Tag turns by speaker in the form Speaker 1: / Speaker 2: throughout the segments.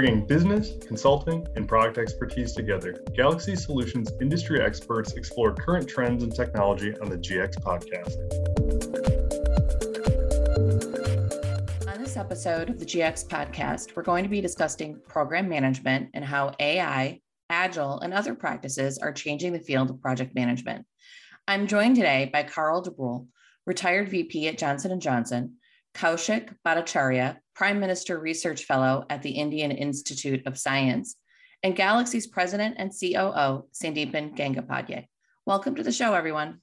Speaker 1: Bringing business, consulting, and product expertise together, Galaxy Solutions industry experts explore current trends and technology on the GX podcast.
Speaker 2: On this episode of the GX podcast, we're going to be discussing program management and how AI, Agile, and other practices are changing the field of project management. I'm joined today by Carl DeBrule, retired VP at Johnson & Johnson, Kaushik Bhattacharya, Prime Minister Research Fellow at the Indian Institute of Science, and Galaxy's President and COO, Sandeepan Gangopadhyay. Welcome to the show, everyone.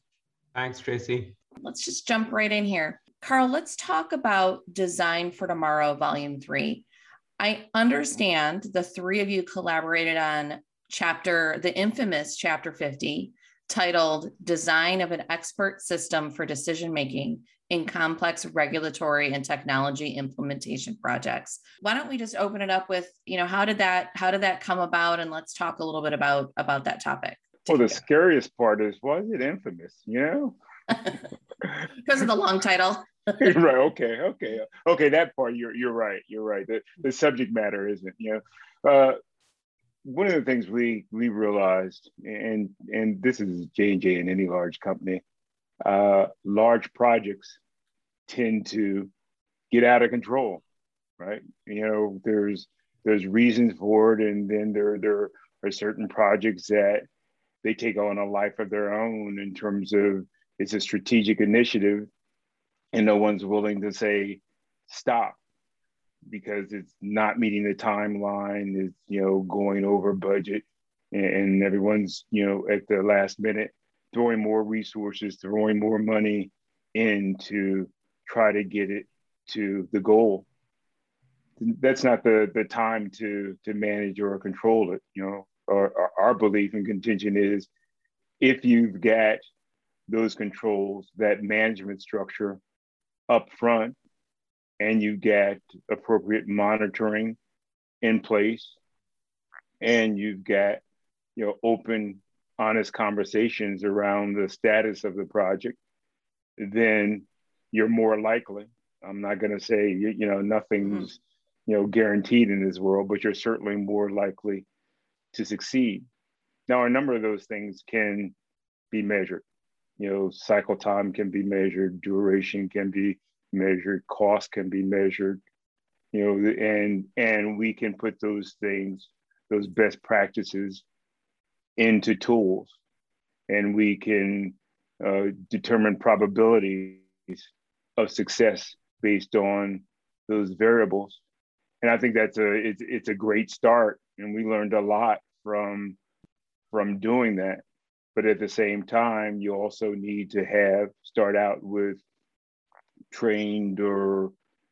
Speaker 3: Thanks, Tracy.
Speaker 2: Let's just jump right in here. Carl, let's talk about Design for Tomorrow, Volume 3. I understand the three of you collaborated on chapter, the infamous chapter 50, titled Design of an Expert System for Decision Making in complex regulatory and technology implementation projects. Why don't we just open it up with, you know, how did that how did that come about and let's talk a little bit about about that topic.
Speaker 4: Well, the scariest part is why is it infamous, you know?
Speaker 2: because of the long title.
Speaker 4: right, okay, okay. Okay, that part you're you're right. You're right. The the subject matter isn't, you know. Uh, one of the things we we realized, and and this is J and J in any large company, uh, large projects tend to get out of control, right? You know, there's there's reasons for it, and then there there are certain projects that they take on a life of their own in terms of it's a strategic initiative, and no one's willing to say stop because it's not meeting the timeline, it's you know going over budget, and everyone's you know at the last minute throwing more resources, throwing more money in to try to get it to the goal. That's not the, the time to, to manage or control it. You know, our, our belief and contention is if you've got those controls, that management structure up front, and you get appropriate monitoring in place, and you've got you know open honest conversations around the status of the project, then you're more likely. I'm not going to say you, you, know nothing's mm-hmm. you know guaranteed in this world, but you're certainly more likely to succeed. Now, a number of those things can be measured. You know, cycle time can be measured, duration can be measured, cost can be measured. You know, and and we can put those things, those best practices into tools. And we can uh, determine probabilities of success based on those variables. And i think that's a it's, it's a great start. And we learned a lot from from doing that. But at the same time you also need to have start out with trained or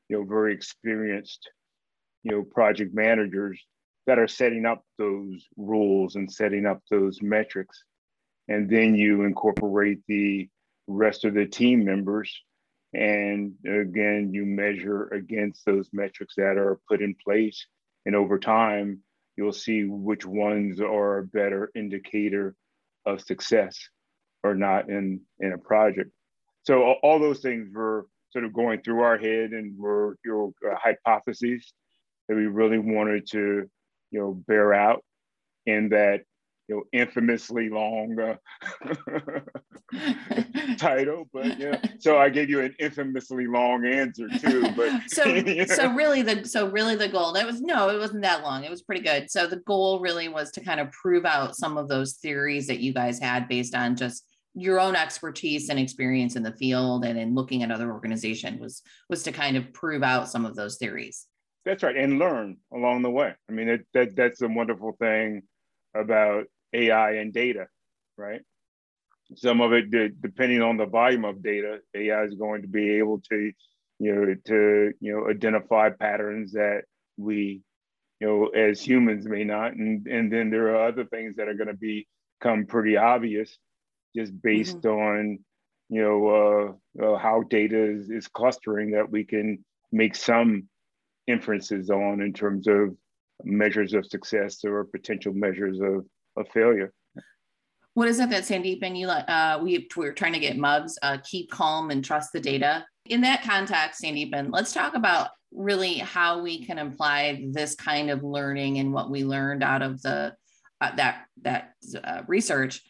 Speaker 4: you know very experienced you know project managers that are setting up those rules and setting up those metrics. And then you incorporate the rest of the team members. And again, you measure against those metrics that are put in place. And over time, you'll see which ones are a better indicator of success or not in, in a project. So all those things were sort of going through our head and were your uh, hypotheses that we really wanted to you know, bear out in that you know infamously long uh, title but yeah. So i gave you an infamously long answer too but
Speaker 2: so so really the so really the goal that was no it wasn't that long it was pretty good. So the goal really was to kind of prove out some of those theories that you guys had based on just your own expertise and experience in the field and in looking at other organizations was was to kind of prove out some of those theories
Speaker 4: that's right, and learn along the way. I mean, it, that that's a wonderful thing about AI and data, right? Some of it, depending on the volume of data, AI is going to be able to, you know, to you know identify patterns that we, you know, as humans may not, and and then there are other things that are going to become pretty obvious, just based mm-hmm. on, you know, uh, uh, how data is, is clustering that we can make some inferences on in terms of measures of success or potential measures of, of failure.
Speaker 2: What is it that Sandeep and you uh, we we're trying to get mugs uh, keep calm and trust the data? In that context, Sandeepan, let's talk about really how we can apply this kind of learning and what we learned out of the uh, that that uh, research.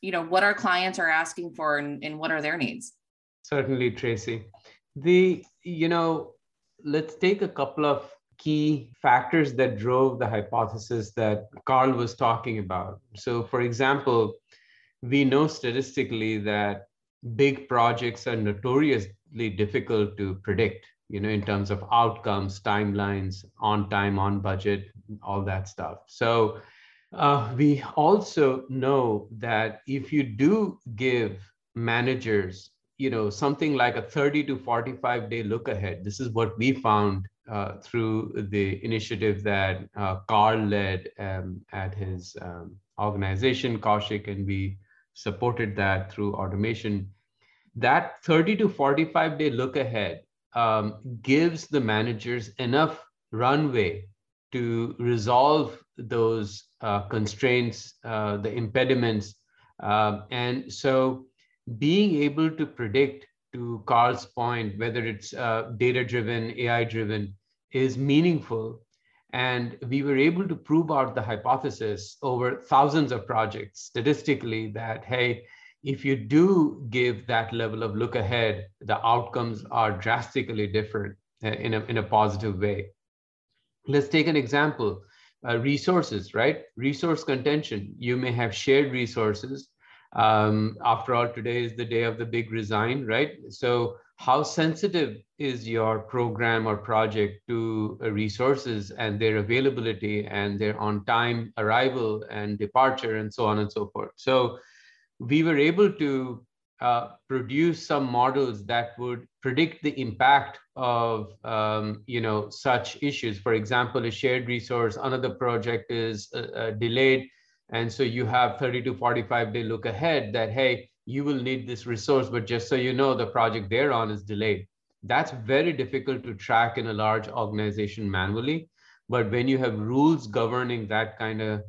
Speaker 2: You know, what our clients are asking for and, and what are their needs.
Speaker 3: Certainly, Tracy. The you know, let's take a couple of key factors that drove the hypothesis that Carl was talking about. So, for example, we know statistically that big projects are notoriously difficult to predict you know in terms of outcomes timelines on time on budget all that stuff so uh, we also know that if you do give managers you know something like a 30 to 45 day look ahead this is what we found uh, through the initiative that uh, carl led um, at his um, organization kaushik and we supported that through automation. That 30 to 45 day look ahead um, gives the managers enough runway to resolve those uh, constraints, uh, the impediments. Uh, and so being able to predict, to Carl's point, whether it's uh, data driven, AI driven, is meaningful and we were able to prove out the hypothesis over thousands of projects statistically that, hey, if you do give that level of look ahead, the outcomes are drastically different uh, in a, in a positive way. Let's take an example. Uh, resources, right? Resource contention. You may have shared resources. Um, after all, today is the day of the big resign, right? So how sensitive is your program or project to uh, resources and their availability and their on time arrival and departure and so on and so forth so we were able to uh, produce some models that would predict the impact of um, you know such issues for example a shared resource another project is uh, uh, delayed and so you have 30 to 45 day look ahead that hey you will need this resource, but just so you know, the project they're on is delayed. That's very difficult to track in a large organization manually. But when you have rules governing that kind of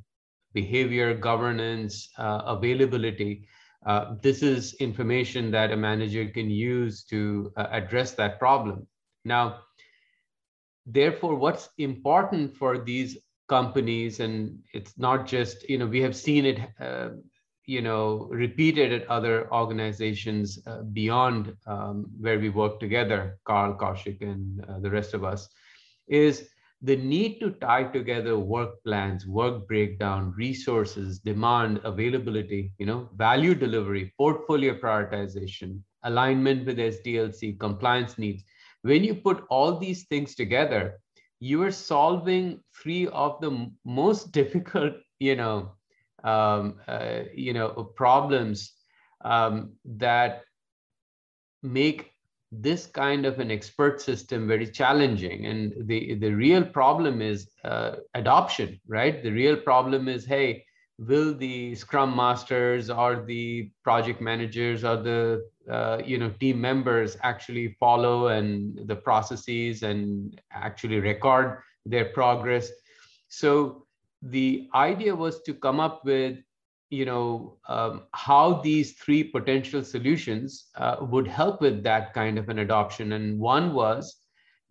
Speaker 3: behavior, governance, uh, availability, uh, this is information that a manager can use to uh, address that problem. Now, therefore, what's important for these companies, and it's not just, you know, we have seen it uh, you know, repeated at other organizations uh, beyond um, where we work together, Carl Kaushik and uh, the rest of us, is the need to tie together work plans, work breakdown, resources, demand, availability, you know, value delivery, portfolio prioritization, alignment with SDLC, compliance needs. When you put all these things together, you are solving three of the most difficult, you know, um, uh, you know, problems um, that make this kind of an expert system very challenging. And the, the real problem is uh, adoption, right? The real problem is, hey, will the scrum masters or the project managers or the uh, you know team members actually follow and the processes and actually record their progress. So the idea was to come up with you know um, how these three potential solutions uh, would help with that kind of an adoption. And one was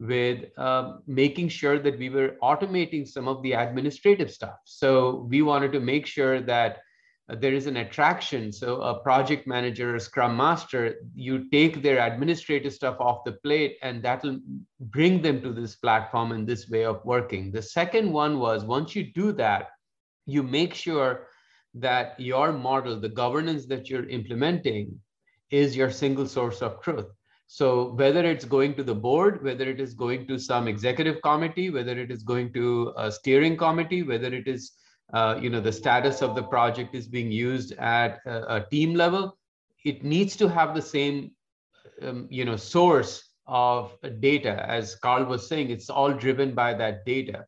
Speaker 3: with uh, making sure that we were automating some of the administrative stuff. So we wanted to make sure that Uh, there is an attraction. So a project manager, a scrum master, you take their administrative stuff off the plate and that'll bring them to this platform and this way of working. The second one was once you do that, you make sure that your model, the governance that you're implementing is your single source of truth. So whether it's going to the board, whether it is going to some executive committee, whether it is going to a steering committee, whether it is uh, you know, the status of the project is being used at a, a team level, it needs to have the same, um, you know, source of data. As Carl was saying, it's all driven by that data.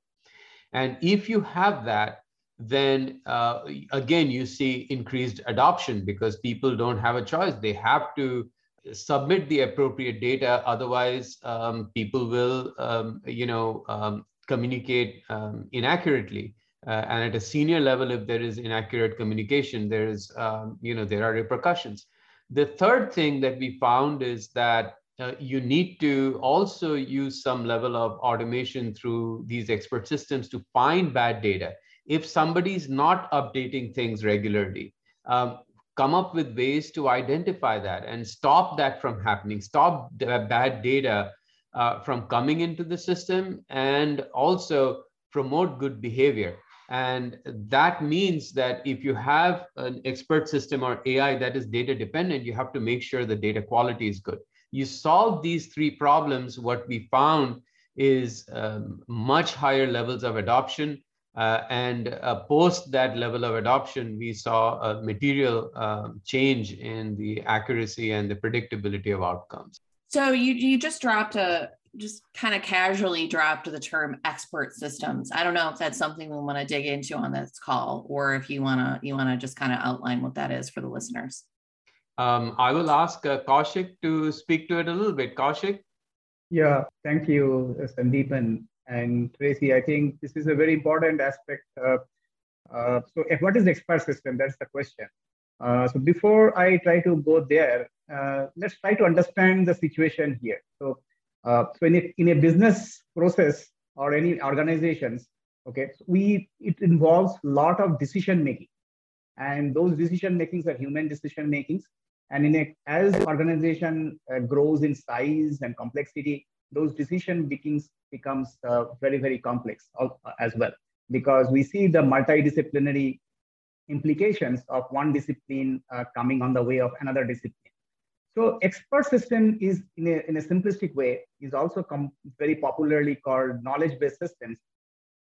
Speaker 3: And if you have that, then uh, again, you see increased adoption because people don't have a choice. They have to submit the appropriate data. Otherwise, um, people will, um, you know, um, communicate um, inaccurately. Uh, and at a senior level, if there is inaccurate communication, there is, um, you know, there are repercussions. The third thing that we found is that uh, you need to also use some level of automation through these expert systems to find bad data. If somebody's not updating things regularly, um, come up with ways to identify that and stop that from happening, stop bad data uh, from coming into the system, and also promote good behavior. And that means that if you have an expert system or AI that is data dependent, you have to make sure the data quality is good you solve these three problems, what we found is um, much higher levels of adoption. Uh, and uh, post that level of adoption, we saw a material uh, change in the accuracy and the predictability of outcomes.
Speaker 2: So you you just dropped a just kind of casually dropped the term expert systems. I don't know if that's something we want to dig into on this call, or if you want to you want to just kind of outline what that is for the listeners.
Speaker 3: Um, I will ask uh, Kaushik to speak to it a little bit. Kaushik?
Speaker 5: Yeah, thank you, Sandeep and, and Tracy. I think this is a very important aspect. Uh, uh, so, what is the expert system? That's the question. Uh, so, before I try to go there, uh, let's try to understand the situation here. So, uh, so in a, in a business process or any organizations, okay, we it involves a lot of decision making, and those decision makings are human decision makings. And in a, as organization uh, grows in size and complexity, those decision makings becomes uh, very, very complex as well, because we see the multidisciplinary implications of one discipline uh, coming on the way of another discipline. So expert system is in a, in a simplistic way is also very popularly called knowledge-based systems.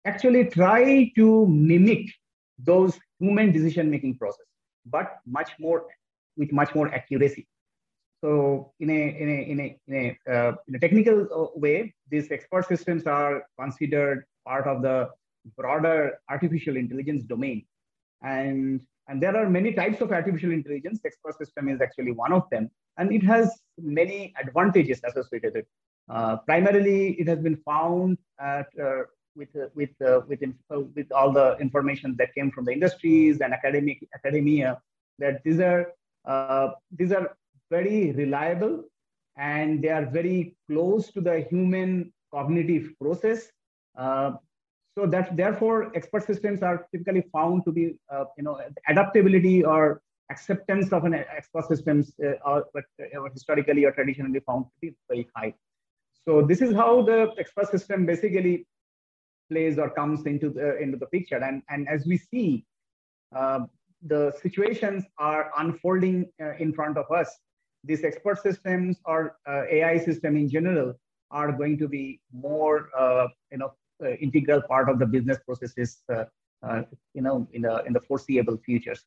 Speaker 5: Actually try to mimic those human decision-making process, but much more with much more accuracy. So in a, in a, in a, in a, uh, in a technical uh, way, these expert systems are considered part of the broader artificial intelligence domain. And, and there are many types of artificial intelligence. Expert system is actually one of them. And it has many advantages associated with it. Uh, primarily, it has been found at, uh, with uh, with uh, with, uh, with all the information that came from the industries and academic academia that these are uh, these are very reliable and they are very close to the human cognitive process. Uh, so that therefore expert systems are typically found to be, uh, you know, adaptability or acceptance of an expert systems uh, are, uh, historically or traditionally found to be very high. So this is how the expert system basically plays or comes into the into the picture. And and as we see, uh, the situations are unfolding uh, in front of us, these expert systems or uh, AI system in general are going to be more, uh, you know, uh, integral part of the business processes, uh, uh, you know, in the in the foreseeable futures.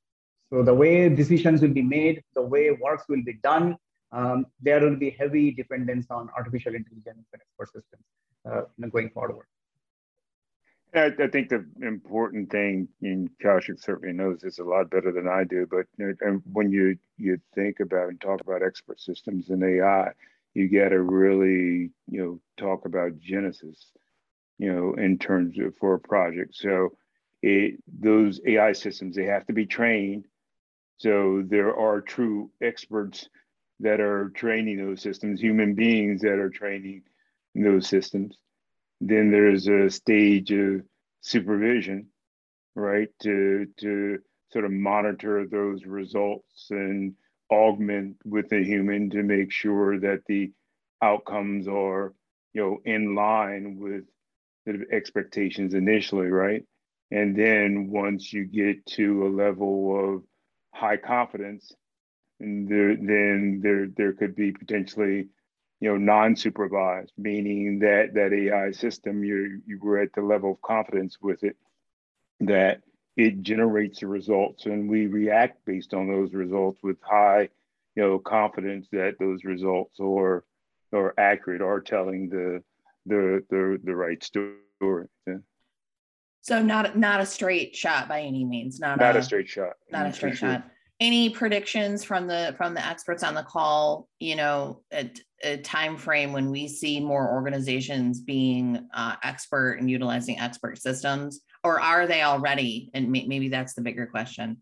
Speaker 5: So the way decisions will be made, the way works will be done, um, there will be heavy dependence on artificial intelligence and expert systems know, going forward.
Speaker 4: I, I, think the important thing, and Kaushik certainly knows this a lot better than I do, but you know, when you you think about and talk about expert systems and AI, you got to really you know talk about genesis, you know, in terms of for a project. So it, those AI systems they have to be trained. So there are true experts that are training those systems, human beings that are training those systems then there's a stage of supervision, right? To to sort of monitor those results and augment with the human to make sure that the outcomes are, you know, in line with expectations initially, right? And then once you get to a level of high confidence, and there, then there there could be potentially you know, non-supervised, meaning that that AI system, you you were at the level of confidence with it that it generates the results, and we react based on those results with high, you know, confidence that those results are are accurate, are telling the the the the right story. Yeah.
Speaker 2: So not not a straight shot by any means. Not
Speaker 4: not a, a straight shot.
Speaker 2: Not a straight shot. Any predictions from the from the experts on the call? You know, at a time frame when we see more organizations being uh, expert and utilizing expert systems or are they already and may- maybe that's the bigger question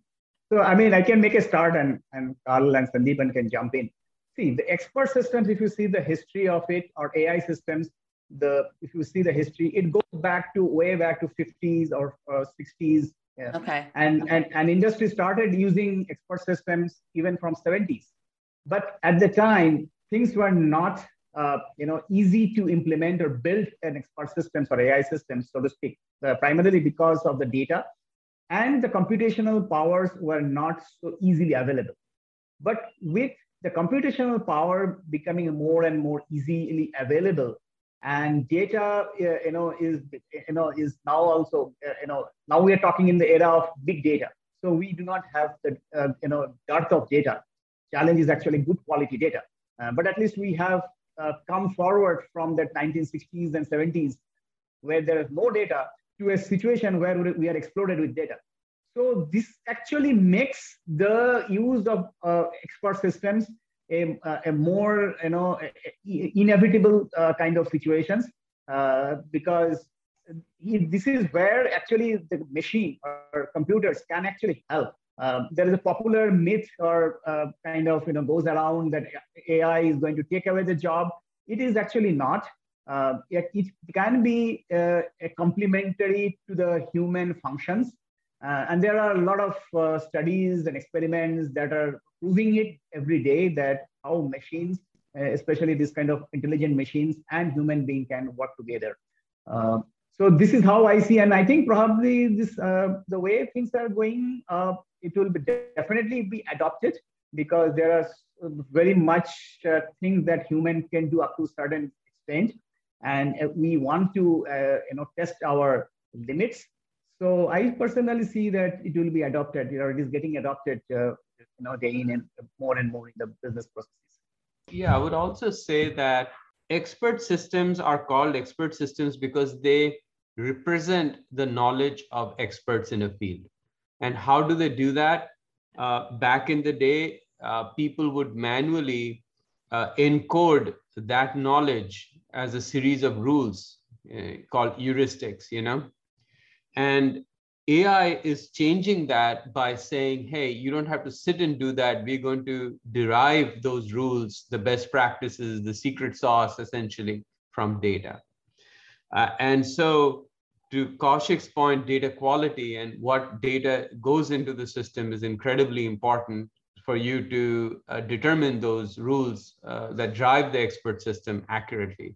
Speaker 5: so i mean i can make a start and and carl and sandeepan can jump in see the expert systems, if you see the history of it, or AI systems, the if you see the history, it goes back to way back to 50s or, or 60s.
Speaker 2: Yeah. Okay.
Speaker 5: And, and and industry started using expert systems even from 70s. But at the time, things were not uh, you know easy to implement or build an expert systems or AI systems, so to speak, uh, primarily because of the data and the computational powers were not so easily available. But with the computational power becoming more and more easily available, and data, uh, you know, is you know is now also uh, you know now we are talking in the era of big data. So we do not have the uh, you know dearth of data. Challenge is actually good quality data, uh, but at least we have uh, come forward from the 1960s and 70s, where there is no data, to a situation where we are exploded with data. So this actually makes the use of uh, expert systems a, a, more you know inevitable uh, kind of situations uh, because this is where actually the machine or computers can actually help. Um, there is a popular myth or uh, kind of you know goes around that AI is going to take away the job. It is actually not. Uh, it, it, can be uh, a complementary to the human functions. Uh, and there are a lot of uh, studies and experiments that are proving it every day that how machines, uh, especially this kind of intelligent machines and human being can work together. Uh, so this is how I see, and I think probably this uh, the way things are going, it will be definitely be adopted because there are very much things that human can do up to certain extent and uh, we want to uh, you know test our limits so i personally see that it will be adopted you know it is getting adopted uh, you know day in and more and more in the business processes.
Speaker 3: Yeah i would also say that expert systems are called expert systems because they represent the knowledge of experts in a field. And how do they do that? Uh, back in the day uh, people would manually uh, encode that knowledge as a series of rules uh, called heuristics, you know? And AI is changing that by saying, hey, you don't have to sit and do that. We're going to derive those rules, the best practices, the secret sauce, essentially, from data. Uh, and so, to Kaushik's point, data quality and what data goes into the system is incredibly important for you to uh, determine those rules uh, that drive the expert system accurately.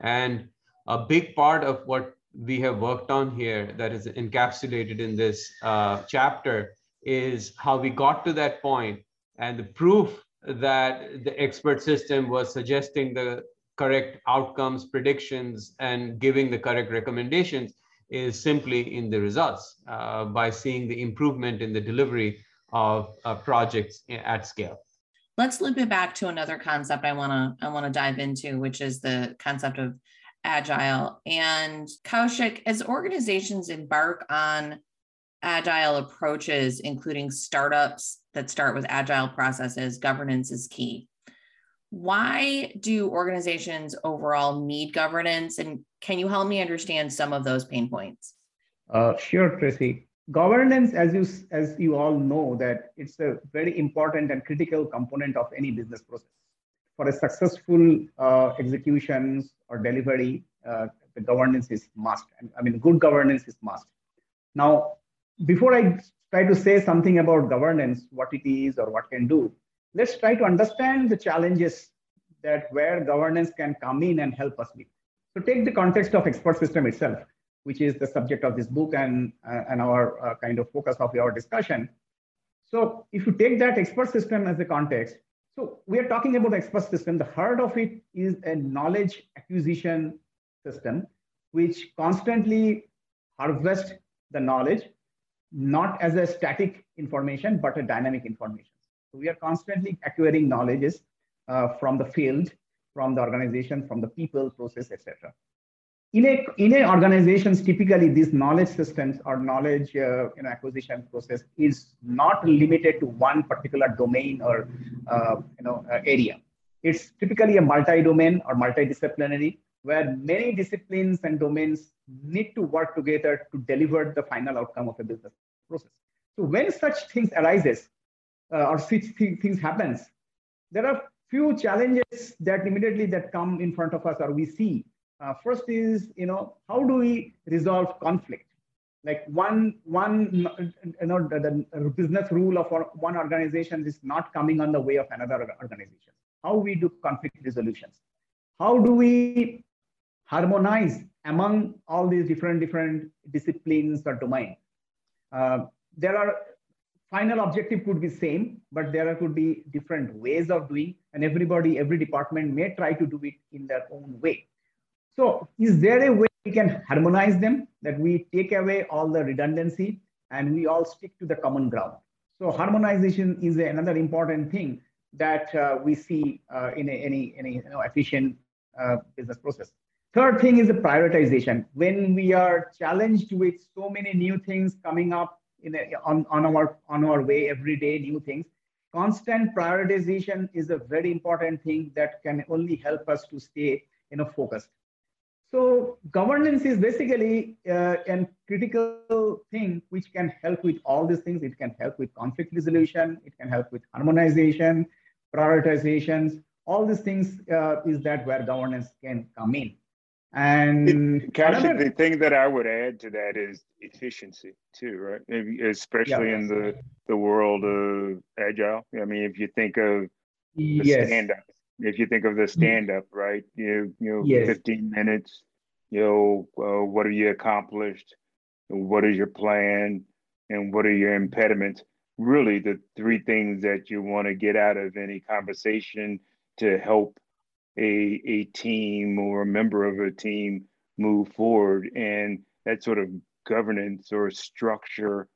Speaker 3: And a big part of what we have worked on here that is encapsulated in this uh, chapter is how we got to that point and the proof that the expert system was suggesting the correct outcomes, predictions, and giving the correct recommendations is simply in the results uh, by seeing the improvement in the delivery of uh, projects at scale.
Speaker 2: Let's loop it back to another concept I want to I want to dive into, which is the concept of agile. And Kaushik, as organizations embark on agile approaches, including startups that start with agile processes, governance is key. Why do organizations overall need governance? And can you help me understand some of those pain points?
Speaker 5: Uh, sure, Tracy governance as you as you all know that it's a very important and critical component of any business process for a successful uh, executions or delivery uh, the governance is must. I mean good governance is must. Now before i try to say something about governance what it is or what can do let's try to understand the challenges that where governance can come in and help us with. So take the context of expert system itself which is the subject of this book and, uh, and our uh, kind of focus of our discussion. So if you take that expert system as a context, so we are talking about the expert system. The heart of it is a knowledge acquisition system, which constantly harvests the knowledge, not as a static information, but a dynamic information. So we are constantly acquiring knowledges uh, from the field, from the organization, from the people, process, etc in a in a organizations typically these knowledge systems or knowledge uh, you know acquisition process is not limited to one particular domain or uh, you know uh, area it's typically a multi-domain or multidisciplinary where many disciplines and domains need to work together to deliver the final outcome of a business process so when such things arises uh, or such th- things happens there are few challenges that immediately that come in front of us or we see. Uh, first is, you know, how do we resolve conflict? Like one, one, you know, the, the business rule of one organization is not coming on the way of another organization. How we do conflict resolutions? How do we harmonize among all these different different disciplines or domains? Uh, there are final objective could be same, but there could be different ways of doing, and everybody, every department may try to do it in their own way. So is there a way we can harmonize them, that we take away all the redundancy and we all stick to the common ground? So harmonization is another important thing that uh, we see uh, in a, any, any you know, efficient uh, business process. Third thing is the prioritization. When we are challenged with so many new things coming up in a, on, on our on our way every day new things constant prioritization is a very important thing that can only help us to stay you know focused so governance is basically uh, a critical thing which can help with all these things it can help with conflict resolution it can help with harmonization prioritizations all these things uh, is that where governance can come in and
Speaker 4: another, the thing that I would add to that is efficiency too, right? especially yeah. in the the world of agile. I mean, if you think of the yes. If you think of the stand up, right? You you know, yes. 15 minutes. You know, uh, what have you accomplished? What is your plan? And what are your impediments? Really, the three things that you want to get out of any conversation to help a, a team or a member of a team move forward and that sort of governance or structure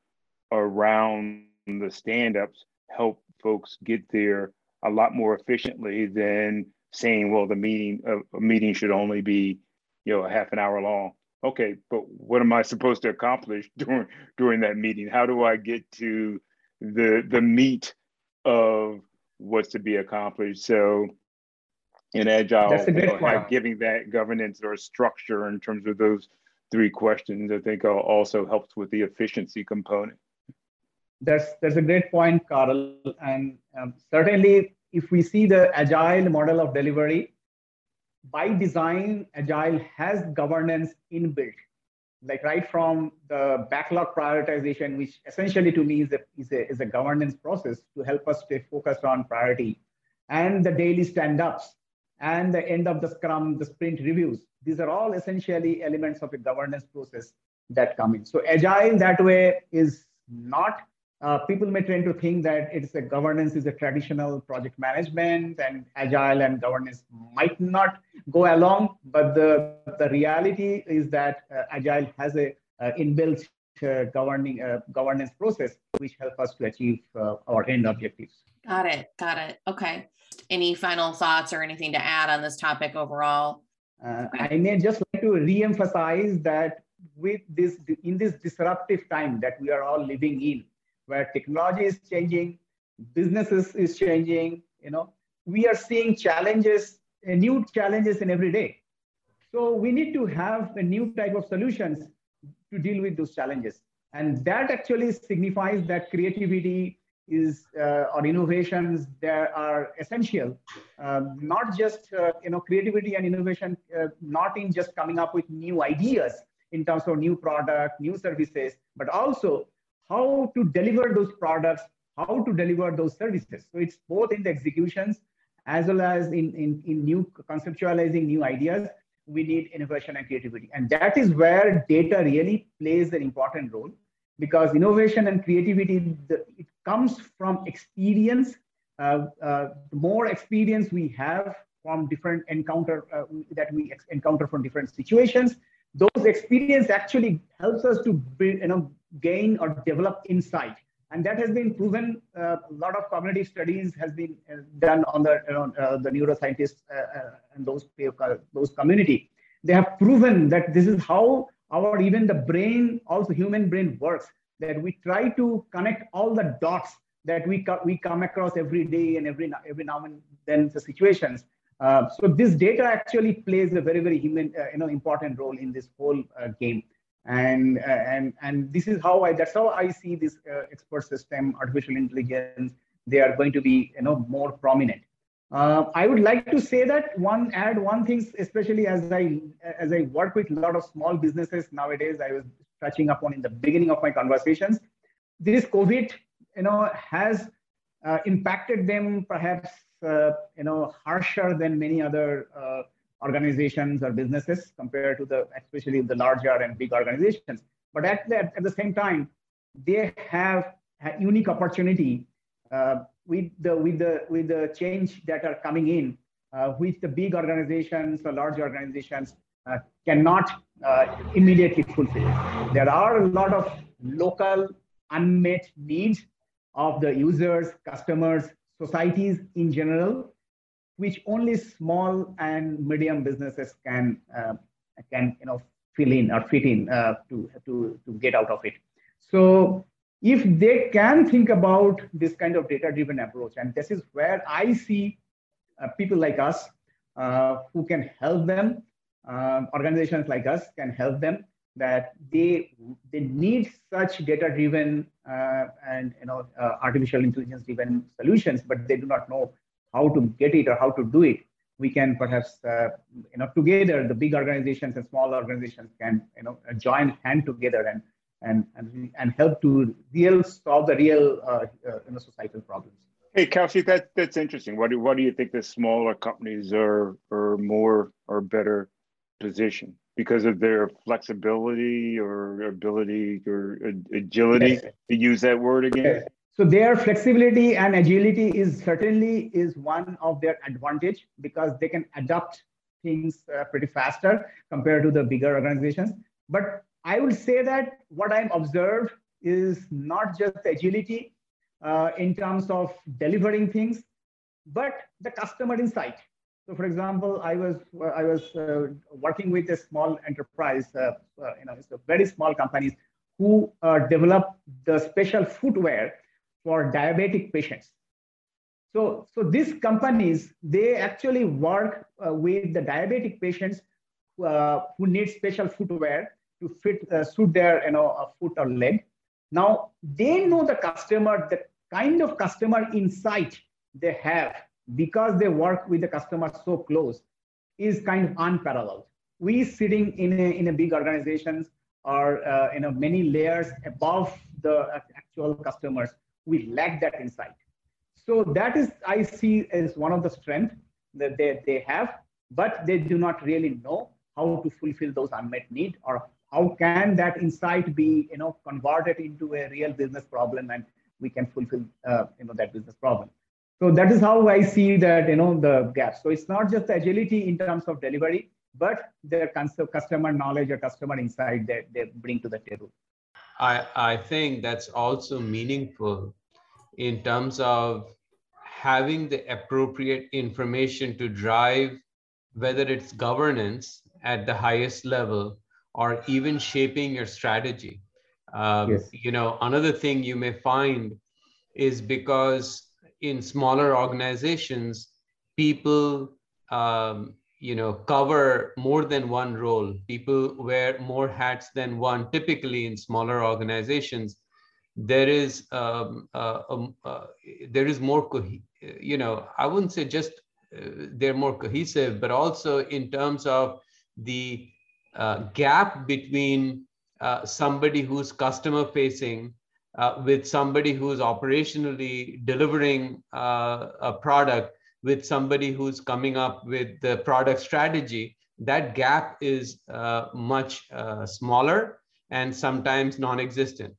Speaker 4: around the stand-ups help folks get there a lot more efficiently than saying well the meeting a, a meeting should only be you know a half an hour long. Okay but what am i supposed to accomplish during during that meeting? How do i get to the the meat of what's to be accomplished? So in agile That's a good you know, giving that governance or structure in terms of those three questions i think uh, also helps with the efficiency component
Speaker 5: that's that's a great point carl and um, certainly if we see the agile model of delivery by design agile has governance inbuilt like right from the backlog prioritization which essentially to me is a, is a, is a governance process to help us stay focused on priority and the daily stand-ups and the end of the scrum, the sprint reviews. These are all essentially elements of a governance process that come in. So agile that way is not, uh, people may tend to think that it's a governance is a traditional project management and agile and governance might not go along. But the, the reality is that uh, agile has a uh, inbuilt uh, governing uh, governance process which help us to achieve uh, our end objectives.
Speaker 2: Got it. Got it. Okay. Any final thoughts or anything to add on this topic overall?
Speaker 5: Uh, I may just like to re-emphasize that with this in this disruptive time that we are all living in, where technology is changing, businesses is changing, you know, we are seeing challenges, uh, new challenges in every day. So we need to have a new type of solutions to deal with those challenges. And that actually signifies that creativity, is uh, or innovations that are essential um, not just uh, you know creativity and innovation uh, not in just coming up with new ideas in terms of new product new services but also how to deliver those products how to deliver those services. So it's both in the executions as well as in, in, in new conceptualizing new ideas we need innovation and creativity. And that is where data really plays an important role because innovation and creativity the, it comes from experience uh, uh, the more experience we have from different encounter uh, that we encounter from different situations those experience actually helps us to build, you know gain or develop insight and that has been proven uh, a lot of cognitive studies has been uh, done on the uh, the neuroscientists and those those community they have proven that this is how our even the brain, also human brain works, that we try to connect all the dots that we, co- we come across every day and every, every now and then the situations. Uh, so this data actually plays a very, very human, uh, you know, important role in this whole uh, game. And, uh, and, and this is how I, that's how I see this uh, expert system, artificial intelligence, they are going to be, you know, more prominent. Uh, I would like to say that one add one thing, especially as I as I work with a lot of small businesses nowadays. I was touching upon in the beginning of my conversations. This COVID, you know, has uh, impacted them perhaps uh, you know harsher than many other uh, organizations or businesses compared to the especially the larger and big organizations. But at the, at the same time, they have a unique opportunity uh, with the with the with the change that are coming in, uh, which the big organizations or large organizations uh, cannot uh, immediately fulfill. There are a lot of local unmet needs of the users, customers, societies in general, which only small and medium businesses can uh, can you know fill in or fit in uh, to to to get out of it. So if they can think about this kind of data driven approach, and this is where I see uh, people like us uh, who can help them, uh, organizations like us can help them that they they need such data driven uh, and you know artificial intelligence driven solutions, but they do not know how to get it or how to do it. We can perhaps uh, you know together the big organizations and small organizations can you know join hand together and and and, and help to real solve the real uh, uh, you know, societal problems.
Speaker 4: Hey, kelsey that that's interesting. What do what do you think the smaller companies are are more or better positioned because of their flexibility or ability or agility yes. to use that word again? Yes.
Speaker 5: So their flexibility and agility is certainly is one of their advantage because they can adapt things uh, pretty faster compared to the bigger organizations. But I would say that what I'm observed is not just agility uh, in terms of delivering things, but the customer insight. So, for example, I was I was uh, working with a small enterprise, uh, uh you know, it's a very small companies who uh, develop the special footwear for diabetic patients. So, so these companies they actually work uh, with the diabetic patients who need special footwear to fit uh, suit their you know a foot or leg. Now they know the customer, the kind of customer insight they have because they work with the customer so close is kind of unparalleled. We sitting in a, in a big organizations or uh, you know many layers above the actual customers, we lack that insight. So that is I see as one of the strength that they, they have, but they do not really know how to fulfill those unmet need or how can that insight be you know converted into a real business problem and we can fulfill uh, you know that business problem. So that is how i see that you know the gap. So it's not just agility in terms of delivery but their customer knowledge or customer insight that they bring to the table
Speaker 3: i i think that's also meaningful in terms of having the appropriate information to drive whether it's governance at the highest level or even shaping your strategy. Um, yes. You know, another thing you may find is because in smaller organizations, people, um, you know, cover more than one role. People wear more hats than one. Typically, in smaller organizations, there is um, uh, um, uh, there is more, co- you know, I wouldn't say just uh, they're more cohesive, but also in terms of the uh, gap between uh, somebody who's customer facing uh, with somebody who's operationally delivering a product with somebody who's coming up with the product strategy that gap is uh, much uh, smaller and sometimes non-existent.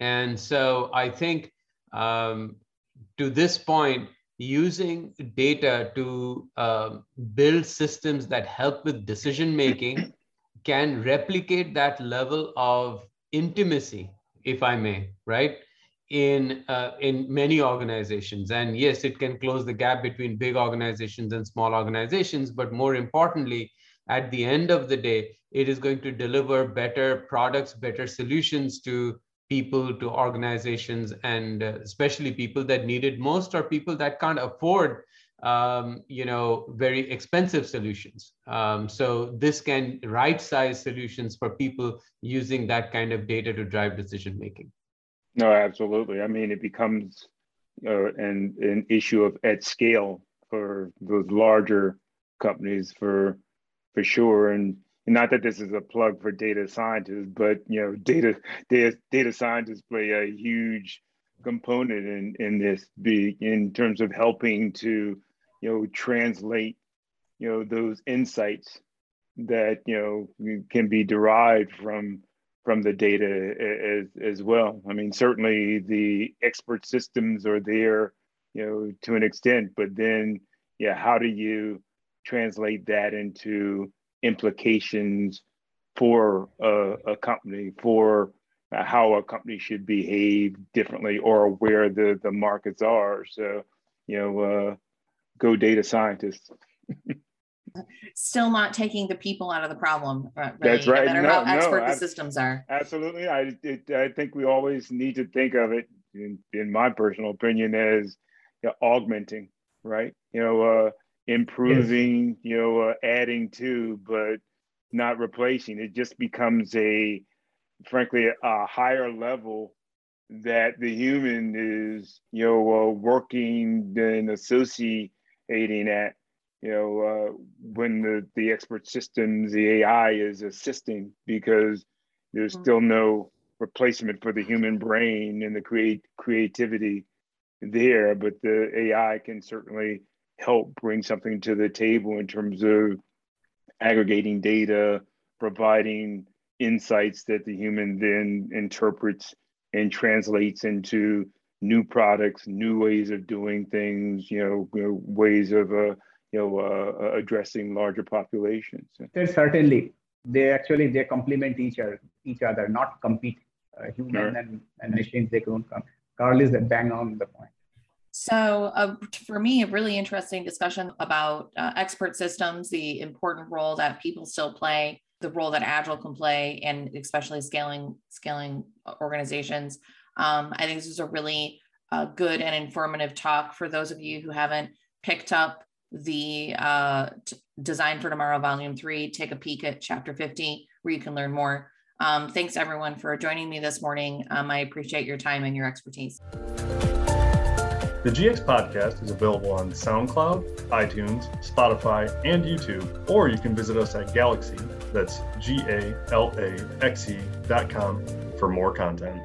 Speaker 3: And so i think um, to this point using data to uh, build systems that help with decision making can replicate that level of intimacy if i may right in uh, in many organizations. And yes it can close the gap between big organizations and small organizations but more importantly at the end of the day it is going to deliver better products better solutions to people to organizations and uh, especially people that need it most or people that can't afford um, you know very expensive solutions. Um, so this can right size solutions for people using that kind of data to drive decision making
Speaker 4: no absolutely i mean it becomes uh, an, an issue of at scale for those larger companies for for sure. And not that this is a plug for data scientists, but you know, data data data scientists play a huge component in in this be in terms of helping to you know translate you know those insights that you know can be derived from from the data as as well. I mean, certainly the expert systems are there, you know, to an extent, but then yeah, how do you translate that into implications for a, a company, for how a company should behave differently or where the, the markets are. So, you know, uh, go data scientists.
Speaker 2: Still not taking the people out of the problem.
Speaker 4: Really, That's right.
Speaker 2: No matter no, how expert no, the systems are.
Speaker 4: Absolutely. I, it, I think we always need to think of it, in, in my personal opinion, as you know, augmenting, right? You know, uh, improving, yes. you know, uh, adding to, but not replacing. It just becomes a, frankly, a higher level that the human is, you know, uh, working and associating at, you know, uh, when the, the expert systems, the AI is assisting because there's mm-hmm. still no replacement for the human brain and the create creativity there, but the AI can certainly help bring something to the table in terms of aggregating data, providing insights that the human then interprets and translates into new products, new ways of doing things, you know, you know ways of uh, you know uh, addressing larger populations.
Speaker 5: There's certainly they actually they complement each other, each other, not compete. Uh, human sure. and, and machines they don't come. Carl is bang on the point.
Speaker 2: So, uh, for me, a really interesting discussion about uh, expert systems, the important role that people still play, the role that Agile can play, and especially scaling scaling organizations. Um, I think this is a really uh, good and informative talk for those of you who haven't picked up the uh, Design for Tomorrow Volume 3. Take a peek at Chapter 50, where you can learn more. Um, thanks, everyone, for joining me this morning. Um, I appreciate your time and your expertise.
Speaker 1: The GX podcast is available on SoundCloud, iTunes, Spotify, and YouTube, or you can visit us at GalaxE, that's G A L A X E dot com, for more content.